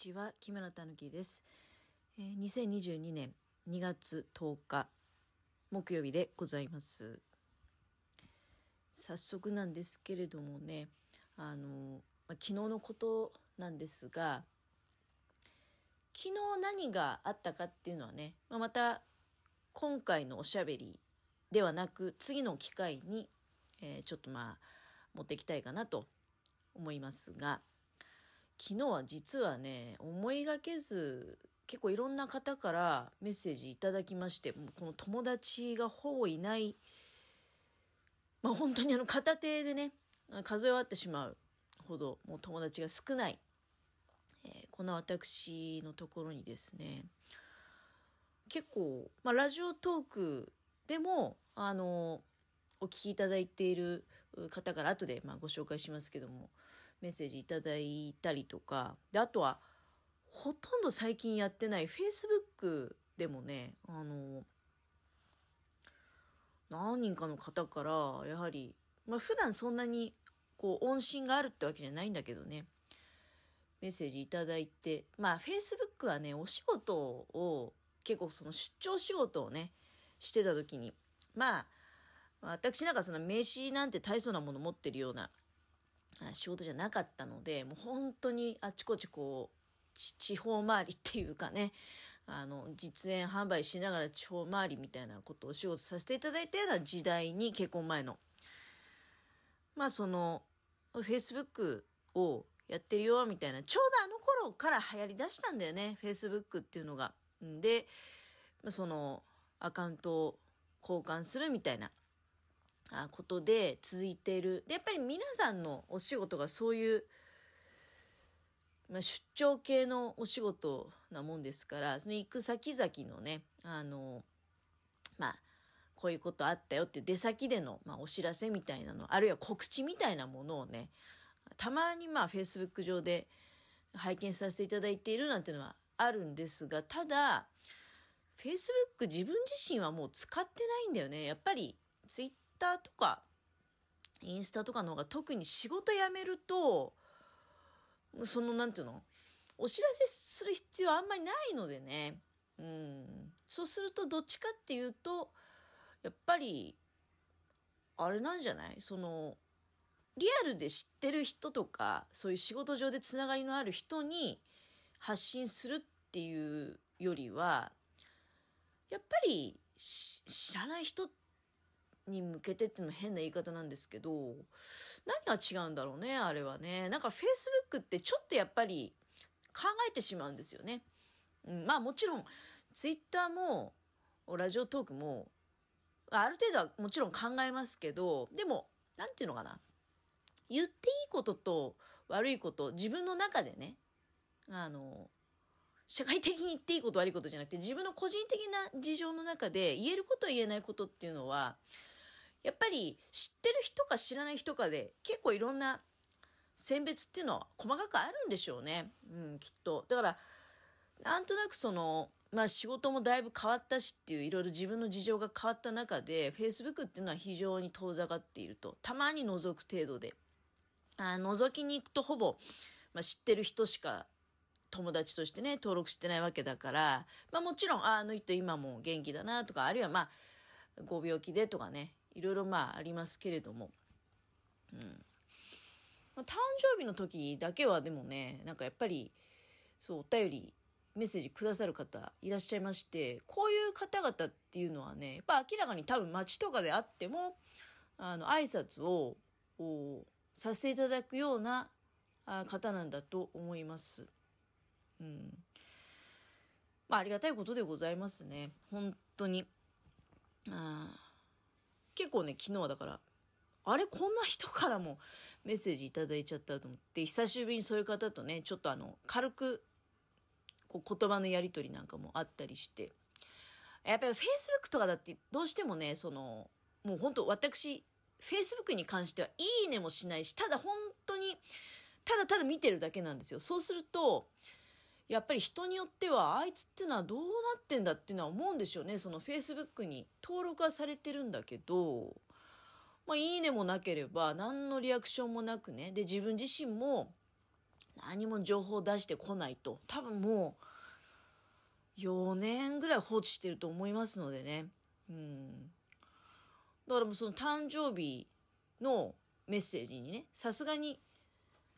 ちは木村たぬきです、えー、2022年2月10日木曜日でございます。早速なんですけれどもねあの、まあ、昨日のことなんですが昨日何があったかっていうのはね、まあ、また今回のおしゃべりではなく次の機会に、えー、ちょっとまあ持っていきたいかなと思いますが昨日は実はね、思いがけず、結構いろんな方からメッセージいただきまして、この友達がほぼいない、まあ本当にあの片手でね、数え終わってしまうほど、もう友達が少ない、えー、こんな私のところにですね、結構、まあラジオトークでも、あの、お聞きいただいている方から後でまあご紹介しますけども、メッセージいただいたりとか、で、あとは、ほとんど最近やってない Facebook でもね、あの、何人かの方から、やはり、まあ普段そんなに、こう、音信があるってわけじゃないんだけどね、メッセージいただいて、まあ Facebook はね、お仕事を、結構その出張仕事をね、してた時に、まあ、私なんかその名刺なんて大層なもの持ってるような仕事じゃなかったので、もう本当にあちこちこう、地方回りっていうかね、あの、実演販売しながら地方回りみたいなことをお仕事させていただいたような時代に結婚前の。まあその、Facebook をやってるよみたいな、ちょうどあの頃から流行り出したんだよね、Facebook っていうのが。で、そのアカウントを交換するみたいなことで続いている。で、やっぱり皆さんのお仕事がそういう、まあ、出張系のお仕事なもんですから、その行く先々のね、あの、まあ、こういうことあったよって出先での、まあ、お知らせみたいなの、あるいは告知みたいなものをね、たまにまあ Facebook 上で拝見させていただいているなんていうのはあるんですが、ただ、Facebook 自分自身はもう使ってないんだよね。やっぱり Twitter ターとか、インスタとかの方が特に仕事辞めると、その、なんていうのお知らせする必要あんまりないのでね。うん。そうすると、どっちかっていうと、やっぱり、あれなんじゃない？その、リアルで知ってる人とか、そういう仕事上でつながりのある人に発信するっていうよりは、やっぱり知らない人ってに向けてっていうのも変な言い方なんですけど、何が違うんだろうね、あれはね。なんか Facebook ってちょっとやっぱり考えてしまうんですよね。うん、まあもちろん Twitter もラジオトークもある程度はもちろん考えますけど、でも、なんていうのかな。言っていいことと悪いこと、自分の中でね、あの、社会的に言っていいこと悪いことじゃなくて、自分の個人的な事情の中で言えること言えないことっていうのは、やっぱり知ってる人か知らない人かで結構いろんな選別っていうのは細かくあるんでしょうね。うん、きっと。だから、なんとなくその、まあ仕事もだいぶ変わったしっていういろいろ自分の事情が変わった中で、Facebook っていうのは非常に遠ざかっていると。たまに覗く程度で。あ覗きに行くとほぼ、まあ、知ってる人しか友達としてね、登録してないわけだから、まあもちろん、ああの人今も元気だなとか、あるいはまあ、ご病気でとかね、いろいろまあありますけれども、うん。まあ、誕生日の時だけはでもね、なんかやっぱり、そう、お便り、メッセージくださる方いらっしゃいまして、こういう方々っていうのはね、やっぱ明らかに多分街とかであっても、あの、挨拶を、させていただくような方なんだと思います。うん。まあ、ありがたいことでございますね。本当に。あ結構ね、昨日だから、あれこんな人からもメッセージいただいちゃったと思って、久しぶりにそういう方とね、ちょっとあの、軽く、こう言葉のやりとりなんかもあったりして、やっぱり Facebook とかだってどうしてもね、その、もう本当私、Facebook に関してはいいねもしないし、ただ本当に、ただただ見てるだけなんですよ。そうすると、やっぱり人によっては、あいつっていうのはどうなってんだっていうのは思うんでしょうね。その Facebook に登録はされてるんだけど、まあ、いいねもなければ、何のリアクションもなくね。で、自分自身も、何も情報を出してこないと、多分もう、4年ぐらい放置してると思いますのでね。うん。だからもうその誕生日のメッセージにね、さすがに、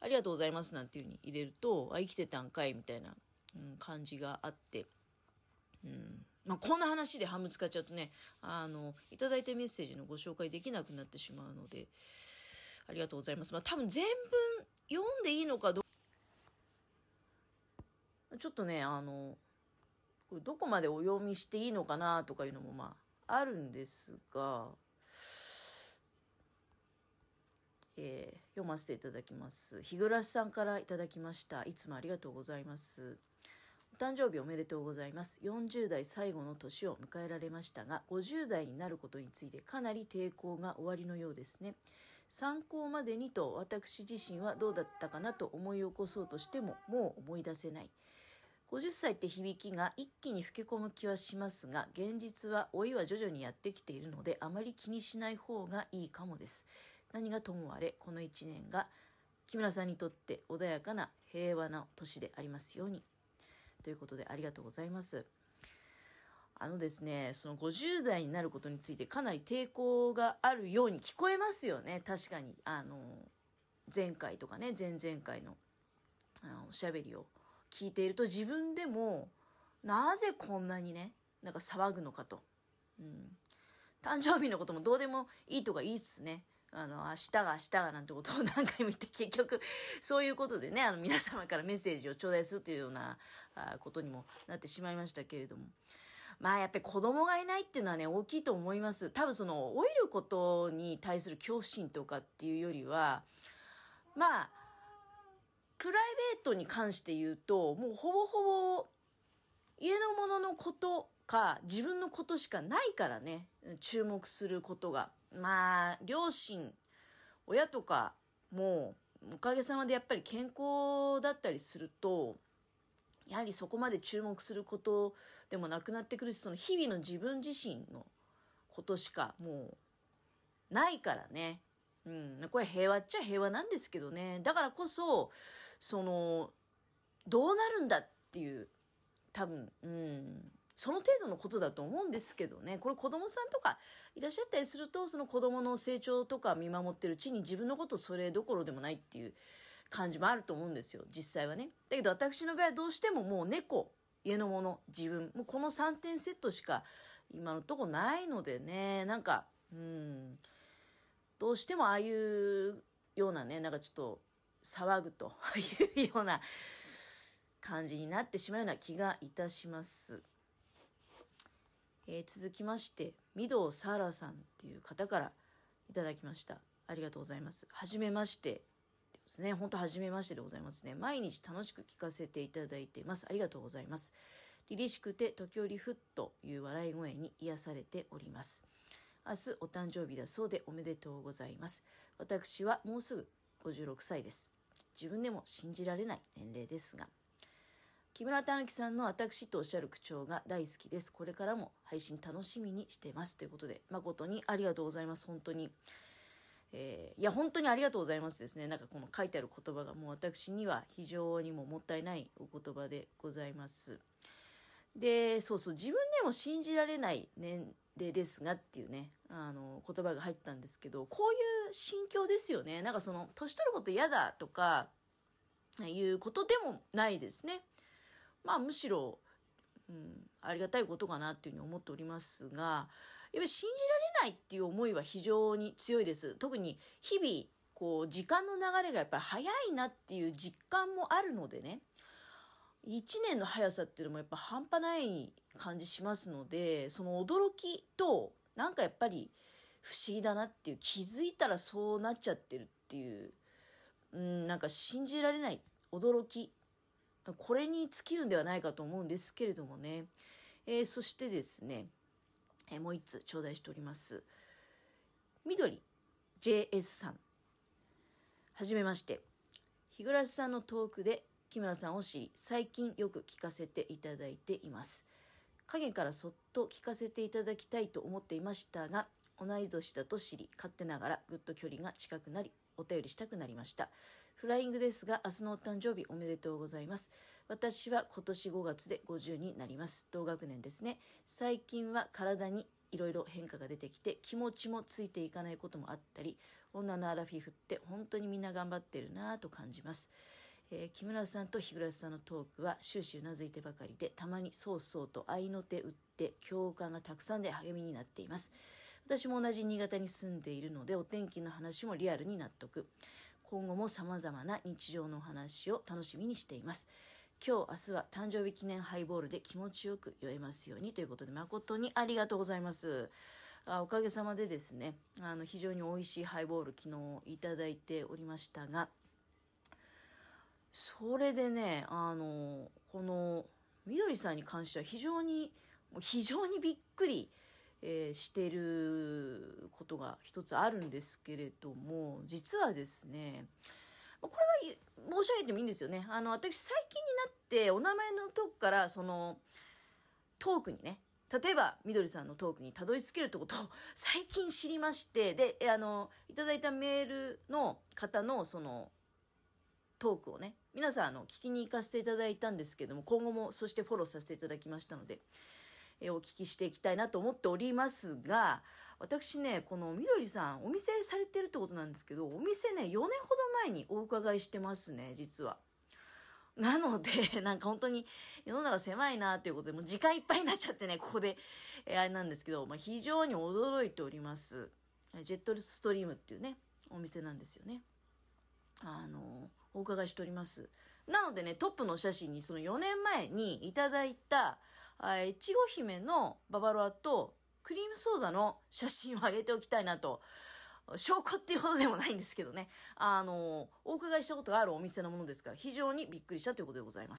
ありがとうございますなんていう風に入れると、あ、生きてたんかいみたいな、うん、感じがあって、うん。まあ、こんな話で半分使っちゃうとね、あの、いただいたメッセージのご紹介できなくなってしまうので、ありがとうございます。まあ、多分全文読んでいいのかどうちょっとね、あの、これどこまでお読みしていいのかなとかいうのもまあ、あるんですが、えー、読ませていただきます。日暮さんからいただきました。いつもありがとうございます。お誕生日おめでとうございます。40代最後の年を迎えられましたが、50代になることについてかなり抵抗が終わりのようですね。参考までにと私自身はどうだったかなと思い起こそうとしてももう思い出せない。50歳って響きが一気に老け込む気はしますが、現実は老いは徐々にやってきているので、あまり気にしない方がいいかもです。何がともあれ、この1年が木村さんにとって穏やかな平和な年でありますように。ということでありがとうございます。あのですね、その50代になることについてかなり抵抗があるように聞こえますよね。確かに。あの、前回とかね、前々回のあのおしゃべりを聞いていると自分でもなぜこんなにね、なんか騒ぐのかと。うん。誕生日のこともどうでもいいとかいいっすね。あの、明日が明日がなんてことを何回も言って結局そういうことでね、あの皆様からメッセージを頂戴するというようなことにもなってしまいましたけれども。まあやっぱり子供がいないっていうのはね、大きいと思います。多分その老いることに対する恐怖心とかっていうよりは、まあ、プライベートに関して言うと、もうほぼほぼ家のもののことか自分のことしかないからね、注目することが。まあ、両親、親とかも、おかげさまでやっぱり健康だったりすると、やはりそこまで注目することでもなくなってくるし、その日々の自分自身のことしかもうないからね。うん、これ平和っちゃ平和なんですけどね。だからこそ、その、どうなるんだっていう、多分、うん、その程度のことだと思うんですけどね。これ子供さんとかいらっしゃったりすると、その子供の成長とか見守ってるうちに自分のことそれどころでもないっていう感じもあると思うんですよ。実際はね。だけど私の場合はどうしてももう猫、家のもの、自分、もうこの3点セットしか今のとこないのでね、なんか、うん、どうしてもああいうようなね、なんかちょっと騒ぐというような感じになってしまうような気がいたします。えー、続きまして、御堂サーラさんっていう方からいただきました。ありがとうございます。はじめまして。ですね。本当はじめましてでございますね。毎日楽しく聞かせていただいています。ありがとうございます。凛々しくて時折ふっという笑い声に癒されております。明日お誕生日だそうでおめでとうございます。私はもうすぐ56歳です。自分でも信じられない年齢ですが、木村たぬきさんの私とおっしゃる口調が大好きです。これからも配信楽しみにしてます。ということで、誠にありがとうございます。本当に。えー、いや、本当にありがとうございますですね。なんかこの書いてある言葉がもう私には非常にももったいないお言葉でございます。で、そうそう、自分でも信じられない年齢ですがっていうね、あの、言葉が入ったんですけど、こういう心境ですよね。なんかその、年取ること嫌だとか、いうことでもないですね。まあむしろ、うん、ありがたいことかなっていうふうに思っておりますが、やっぱり信じられないっていう思いは非常に強いです。特に日々、こう、時間の流れがやっぱり早いなっていう実感もあるのでね、1年の速さっていうのもやっぱ半端ない感じしますので、その驚きと、なんかやっぱり不思議だなっていう、気づいたらそうなっちゃってるっていう、うん、なんか信じられない驚きこれに尽きるんではないかと思うんですけれどもね。えー、そしてですね、えー、もう一つ頂戴しております。緑 JS さん。はじめまして。日暮さんのトークで木村さんを知り、最近よく聞かせていただいています。影からそっと聞かせていただきたいと思っていましたが、同い年だと知り、勝手ながらぐっと距離が近くなり、お便りしたくなりました。フライングですが、明日のお誕生日おめでとうございます。私は今年5月で50になります。同学年ですね。最近は体にいろいろ変化が出てきて気持ちもついていかないこともあったり女のアラフィフって本当にみんな頑張ってるなぁと感じます、えー、木村さんと日暮さんのトークは終始うなずいてばかりでたまにそうそうと合いの手打って共感がたくさんで励みになっています私も同じ新潟に住んでいるのでお天気の話もリアルに納得今後も様々な日常の話を楽しみにしています今日、明日は誕生日記念ハイボールで気持ちよく酔えますようにということで誠にありがとうございます。あおかげさまでですね、あの非常に美味しいハイボール昨日いただいておりましたが、それでね、あの、このみどりさんに関しては非常に、非常にびっくり、えー、してることが一つあるんですけれども、実はですね、これは申し上げてもいいんですよね。あの、私最近になってお名前のとこからそのトークにね、例えば、みどりさんのトークにたどり着けるってことを 最近知りまして、で、あの、いただいたメールの方のそのトークをね、皆さんあの聞きに行かせていただいたんですけども、今後もそしてフォローさせていただきましたので、えお聞きしていきたいなと思っておりますが、私ね、このみどりさん、お店されてるってことなんですけど、お店ね、4年ほど前にお伺いしてますね、実は。なので、なんか本当に世の中狭いなということで、もう時間いっぱいになっちゃってね、ここで、えー、あれなんですけど、まあ、非常に驚いております。ジェットストリームっていうね、お店なんですよね。あの、お伺いしております。なのでね、トップのお写真にその4年前にいただいた、いちご姫のババロアとクリームソーダの写真を上げておきたいなと。証拠っていうほどでもないんですけどね。あの、お伺いしたことがあるお店のものですから、非常にびっくりしたということでございます。